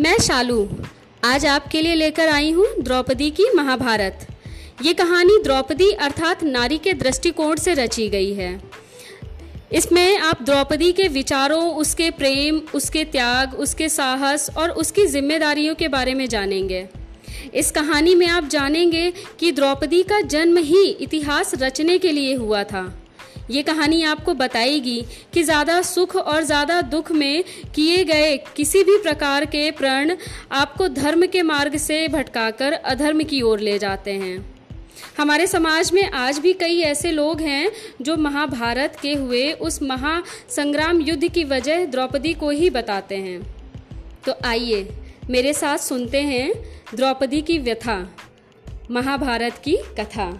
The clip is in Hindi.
मैं शालू, आज आपके लिए लेकर आई हूँ द्रौपदी की महाभारत। ये कहानी द्रौपदी अर्थात नारी के दृष्टिकोण से रची गई है। इसमें आप द्रौपदी के विचारों, उसके प्रेम, उसके त्याग, उसके साहस और उसकी जिम्मेदारियों के बारे में जानेंगे। इस कहानी में आप जानेंगे कि द्रौपदी का जन्म ही इतिहास रचने के लिए हुआ था। ये कहानी आपको बताएगी कि ज़्यादा सुख और ज़्यादा दुख में किए गए किसी भी प्रकार के प्रण आपको धर्म के मार्ग से भटकाकर अधर्म की ओर ले जाते हैं। हमारे समाज में आज भी कई ऐसे लोग हैं जो महाभारत के हुए उस महासंग्राम युद्ध की वजह द्रौपदी को ही बताते हैं। तो आइए मेरे साथ सुनते हैं द्रौपदी की व्यथा, महाभारत की कथा।